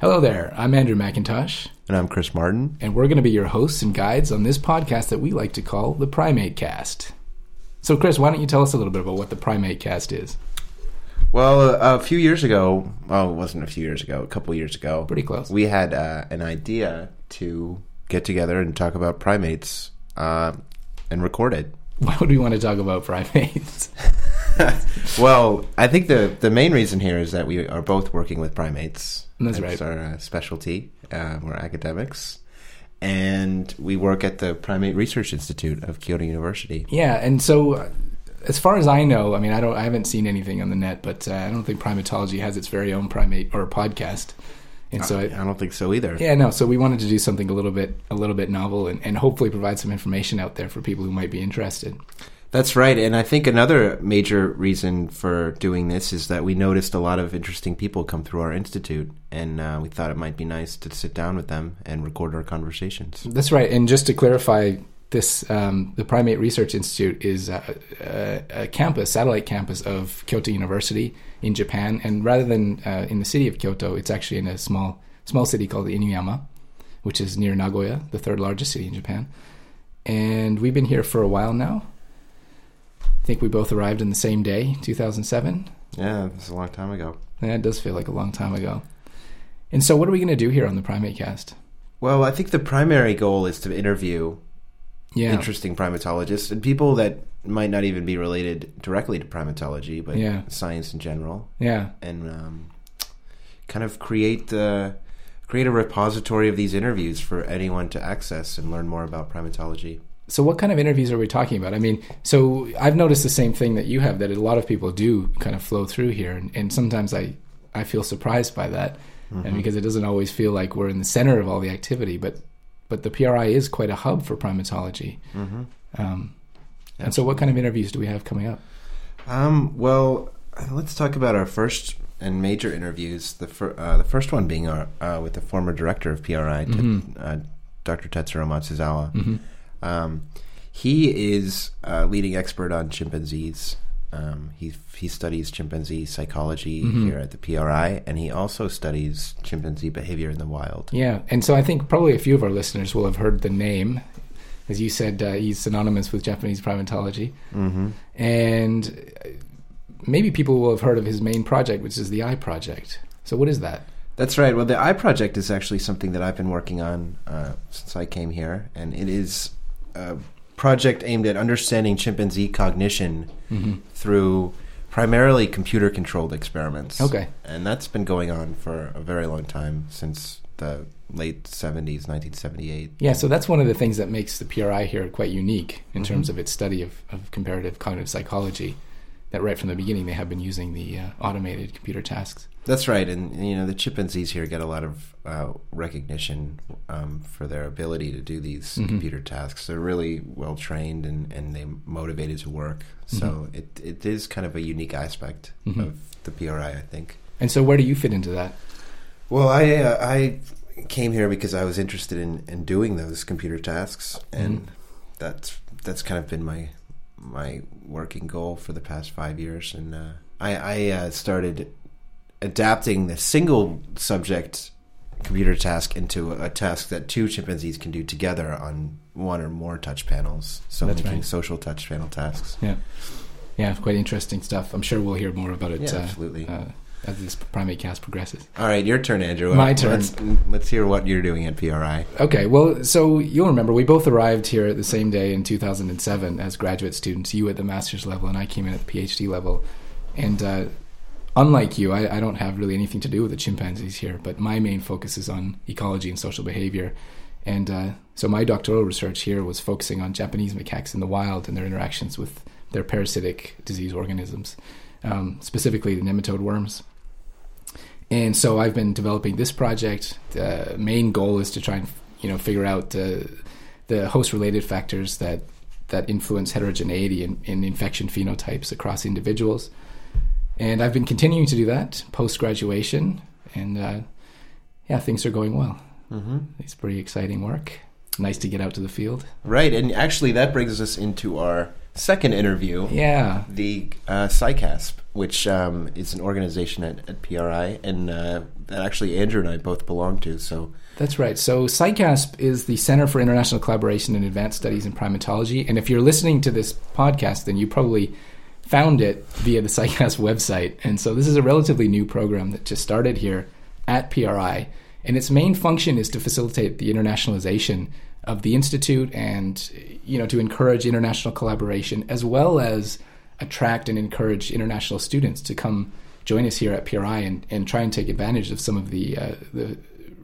Hello there, I'm Andrew MacIntosh, And I'm Chris Martin. and we're going to be your hosts and guides on this podcast that we like to call the Primate Cast. So, Chris, why don't you tell us a little bit about what the Primate Cast is? Well, a, a few years ago, well, it wasn't a few years ago, a couple years ago, Pretty close. we had uh, an idea to get together and talk about primates uh, and record it. Why would we want to talk about primates? Well, I think the, the main reason here is that we are both working with primates. That's right. our uh, specialty. Uh, we're academics. And we work at the Primate Research Institute of Kyoto University. yeah, and so uh, as far as I know, I mean, I don't, I haven't seen anything on the net, but uh, I don't think primatology has its very own primate or podcast, and so I, I, I don't think so either. Yeah, no. So we wanted to do something a little bit, a little bit novel, and, and hopefully provide some information out there for people who might be interested. That's right. And I think another major reason for doing this is that we noticed a lot of interesting people come through our institute, and uh, we thought it might be nice to sit down with them and record our conversations. That's right. And just to clarify, this um, the Primate Research Institute is a, a, a campus, satellite campus of Kyoto University in Japan. And rather than uh, in the city of Kyoto, it's actually in a small small city called Inuyama, which is near Nagoya, the third largest city in Japan. And we've been here for a while now. I think we both arrived in the same day, 2007. Yeah, it's a long time ago. Yeah, it does feel like a long time ago. And so, what are we going to do here on the Primate Cast? Well, I think the primary goal is to interview Yeah, interesting primatologists and people that might not even be related directly to primatology, but Yeah. science in general, yeah, and um, kind of create the create a repository of these interviews for anyone to access and learn more about primatology. So, what kind of interviews are we talking about? I mean, so I've noticed the same thing that you have that a lot of people do kind of flow through here, and, and sometimes I I feel surprised by that, and because it doesn't always feel like we're in the center of all the activity, but but the PRI is quite a hub for primatology. Mm-hmm. Um, and so, what kind of interviews do we have coming up? Um, well, let's talk about our first and major interviews. The fir- uh, the first one being our, uh, with the former director of PRI, Tet- Mhm. uh, Dr. Tetsuro Matsuzawa. hmm Um, he is a leading expert on chimpanzees. Um, he he studies chimpanzee psychology Mhm. here at the PRI, and he also studies chimpanzee behavior in the wild. Yeah, and so I think probably a few of our listeners will have heard the name, as you said, uh, he's synonymous with Japanese primatology. Mm-hmm. and uh, maybe people will have heard of his main project, which is the Ai Project. So, what is that? That's right. Well, the Ai Project is actually something that I've been working on uh, since I came here, and it is a project aimed at understanding chimpanzee cognition Mm-hmm. through primarily computer-controlled experiments. Okay. and that's been going on for a very long time since the late 70s, 1978. Yeah, so that's one of the things that makes the PRI here quite unique in Mhm. terms of its study of, of comparative cognitive psychology. That right from the beginning they have been using the uh, automated computer tasks. That's right, and you know the chimpanzees here get a lot of uh, recognition um, for their ability to do these Mhm. computer tasks. They're really well trained and, and they motivated to work. So it it is kind of a unique aspect Mhm. of the PRI, I think. And so, where do you fit into that? Well, I uh, I came here because I was interested in, in doing those computer tasks, and Mhm. that's that's kind of been my my working goal for the past five years. And uh, I, I uh, started adapting the single subject computer task into a, a task that two chimpanzees can do together on one or more touch panels. So That's making right. social touch panel tasks. Yeah, yeah, quite interesting stuff. I'm sure we'll hear more about it Yeah, uh, absolutely. As this primate cast progresses. All right, your turn, Andrew. My turn. Let's, let's hear what you're doing at PRI. Okay, well, so you'll remember we both arrived here at the same day in 2007 as graduate students. You at the master's level, and I came in at the PhD level. And uh, unlike you, I, I don't have really anything to do with the chimpanzees here, but my main focus is on ecology and social behavior. And uh, so my doctoral research here was focusing on Japanese macaques in the wild and their interactions with their parasitic disease organisms, um, specifically the nematode worms. And so I've been developing this project. The main goal is to try and you know figure out uh, the host-related factors that that influence heterogeneity in, in infection phenotypes across individuals. And I've been continuing to do that post graduation, and uh, yeah, things are going well. Mm-hmm. It's pretty exciting work. Nice to get out to the field. Right, and actually that brings us into our second interview. Yeah. The uh, CICASP, which um, is an organization at, at PRI, and uh, that actually Andrew and I both belong to. So That's right. So CICASP is the Center for International Collaboration in Advanced Studies in Primatology. And if you're listening to this podcast, then you probably found it via the CICASP website. And so this is a relatively new program that just started here at PRI. And its main function is to facilitate the internationalization of the institute and you know to encourage international collaboration as well as attract and encourage international students to come join us here at PRI and, and try and take advantage of some of the uh, the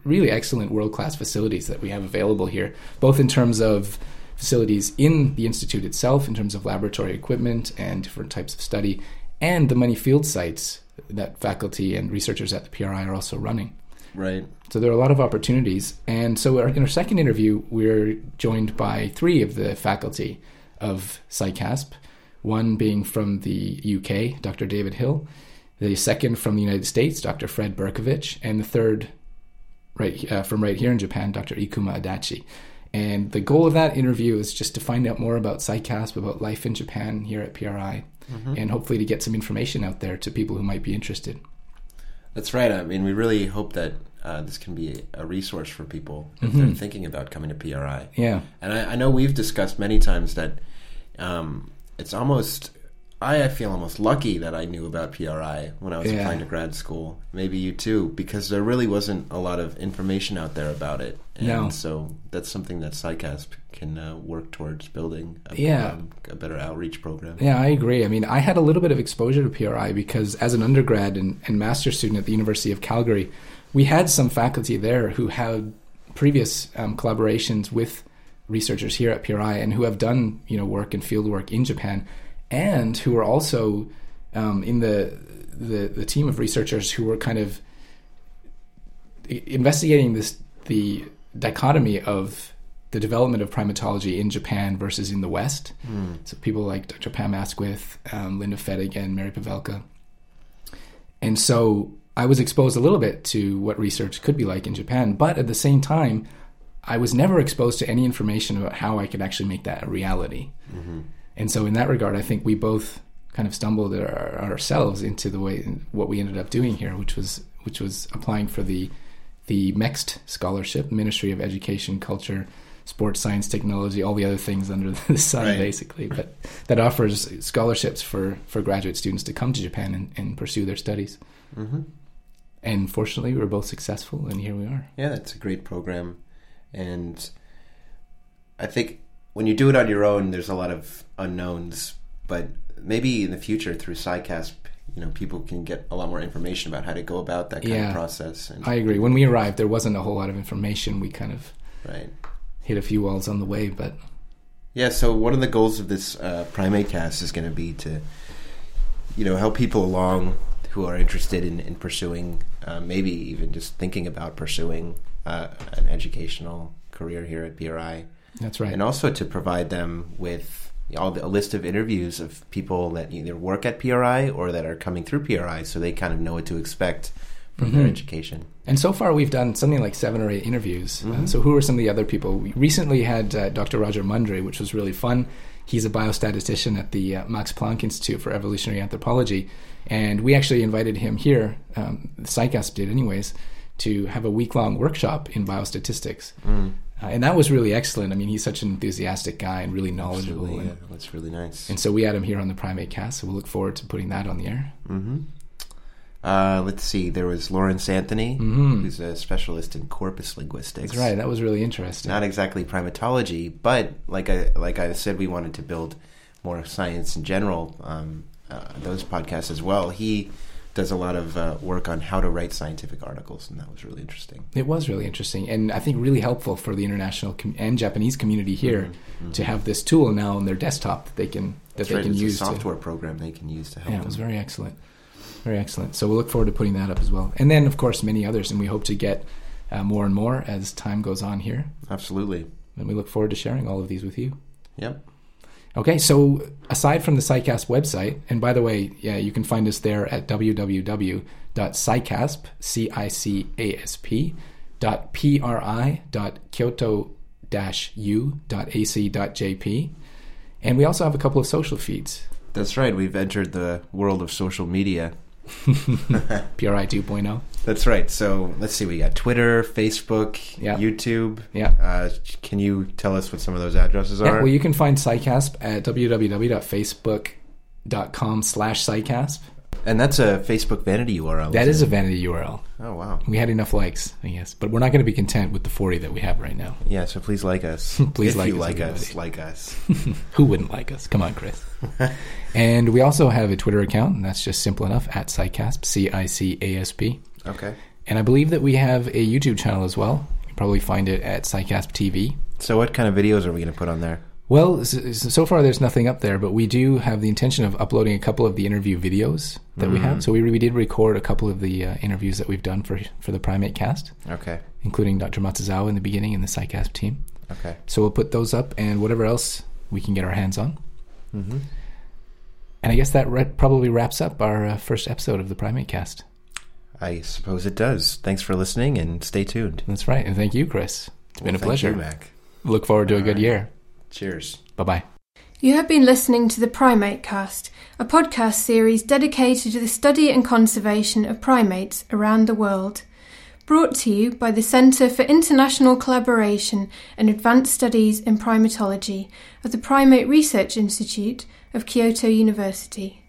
really excellent world class facilities that we have available here, both in terms of facilities in the institute itself, in terms of laboratory equipment and different types of study, and the many field sites that faculty and researchers at the PRI are also running. Right, So there are a lot of opportunities. And so our, in our second interview, we're joined by three of the faculty of CICASP, one being from the UK, Dr. David Hill, the second from the United States, Dr. Fred Bercovitch, and the third right uh, from right here in Japan, Dr. Ikuma Adachi. And the goal of that interview is just to find out more about CICASP, about life in Japan here at PRI, and hopefully to get some information out there to people who might be interested. That's right. I mean, we really hope that uh, this can be a resource for people if they're thinking about coming to PRI. Yeah. And I, I know we've discussed many times that um, it's almost. I, I feel almost lucky that I knew about PRI when I was Yeah. applying to grad school. Maybe you too, because there really wasn't a lot of information out there about it. And No. so that's something that CICASP can uh, work towards building a, Yeah. um, a better outreach program. Yeah, I agree. I mean, I had a little bit of exposure to PRI because as an undergrad and, and master's student at the University of Calgary, we had some faculty there who had previous um, collaborations with researchers here at PRI and who have done you know work and field work in Japan, and who were also um, in the, the the team of researchers who were kind of investigating this the dichotomy of the development of primatology in Japan versus in the West. So people like Dr. Pam Asquith, um, Linda Fedigan, and Mary Pavelka. And so I was exposed a little bit to what research could be like in Japan, but at the same time, I was never exposed to any information about how I could actually make that a reality. And so, in that regard, I think we both kind of stumbled our, ourselves into the way what we ended up doing here, which was which was applying for the the MEXT scholarship, Ministry of Education, Culture, Sports, Science, Technology, all the other things under the sun, Right. basically. But that offers scholarships for for graduate students to come to Japan and, and pursue their studies. hmm And fortunately, we were both successful, and here we are. Yeah, it's a great program, and I think when you do it on your own, there's a lot of unknowns. But maybe in the future, through CICASP, you know, people can get a lot more information about how to go about that kind Yeah. of process. And, I agree. When we arrived, there wasn't a whole lot of information. We kind of right. hit a few walls on the way, but Yeah. So one of the goals of this uh, Primate Cast is going to be to, you know, help people along who are interested in, in pursuing, uh, maybe even just thinking about pursuing uh, an educational career here at PRI. That's right. and also to provide them with all the, a list of interviews of people that either work at PRI or that are coming through PRI, so they kind of know what to expect from their Mhm. education. And so far, we've done something like seven or eight interviews. Uh, Mhm. so, who are some of the other people? We recently had uh, Dr. Roger Mundry, which was really fun. He's a biostatistician at the uh, Max Planck Institute for Evolutionary Anthropology. And we actually invited him here, um, did, anyways, to have a week long workshop in biostatistics. Uh, and that was really excellent. I mean, he's such an enthusiastic guy and really knowledgeable. Absolutely, And, yeah, that's really nice. and so, we had him here on the Primate Cast. So, we'll look forward to putting that on the air. hmm Uh, let's see. There was Lawrence Anthony, Mhm. who's a specialist in corpus linguistics. That's right. That was really interesting. Not exactly primatology, but like I like I said, we wanted to build more science in general. Um, uh, those podcasts as well. He does a lot of uh, work on how to write scientific articles, and that was really interesting. It was really interesting, and I think really helpful for the international com- and Japanese community here to have this tool now on their desktop that they can that Mm-hmm. That's they right. can It's use. a to- software program they can use to help yeah, it them. was very excellent, very excellent. So we'll look forward to putting that up as well, and then of course many others, and we hope to get uh, more and more as time goes on here. Absolutely. And we look forward to sharing all of these with you. Yep. Okay, so aside from the CICASP website, and by the way, yeah, you can find us there at www.cicasp, C-I-C-A-S-P, dot P-R-I, dot Kyoto dash U dot AC dot JP. And we also have a couple of social feeds. That's right. We've entered the world of social media. PRI 2.0. That's right. So let's see. We got Twitter, Facebook, Yeah. YouTube. Yeah. Uh, can you tell us what some of those addresses Yeah, are? well, you can find CICASP at www.facebook.com slash CICASP. and that's a Facebook vanity URL. That is isn't a vanity URL. Oh wow. We had enough likes, I guess. But we're not going to be content with the 40 that we have right now. Yeah. So please like us. Please if like you us, like us. Like us. Who wouldn't like us? Come on, Chris. and we also have a Twitter account, and that's just simple enough at CICASP, C I C A S P. okay. And I believe that we have a YouTube channel as well. You can probably find it at CICASP TV. So what kind of videos are we going to put on there? Well, so far there's nothing up there, but we do have the intention of uploading a couple of the interview videos that we have. So we, we did record a couple of the uh, interviews that we've done for for the Primate Cast, Okay. including Dr. Matsuzawa in the beginning and the CICASP team. Okay. So we'll put those up and whatever else we can get our hands on. Mm-hmm. And I guess that re- probably wraps up our uh, first episode of the Primate Cast. I suppose it does. Thanks for listening and stay tuned. That's right. And thank you, Chris. It's been Well, a thank pleasure. you, Mac. Look forward to a good right. year. Cheers. Bye bye. You have been listening to the Primate Cast, a podcast series dedicated to the study and conservation of primates around the world. Brought to you by the Centre for International Collaboration and Advanced Studies in Primatology of the Primate Research Institute of Kyoto University.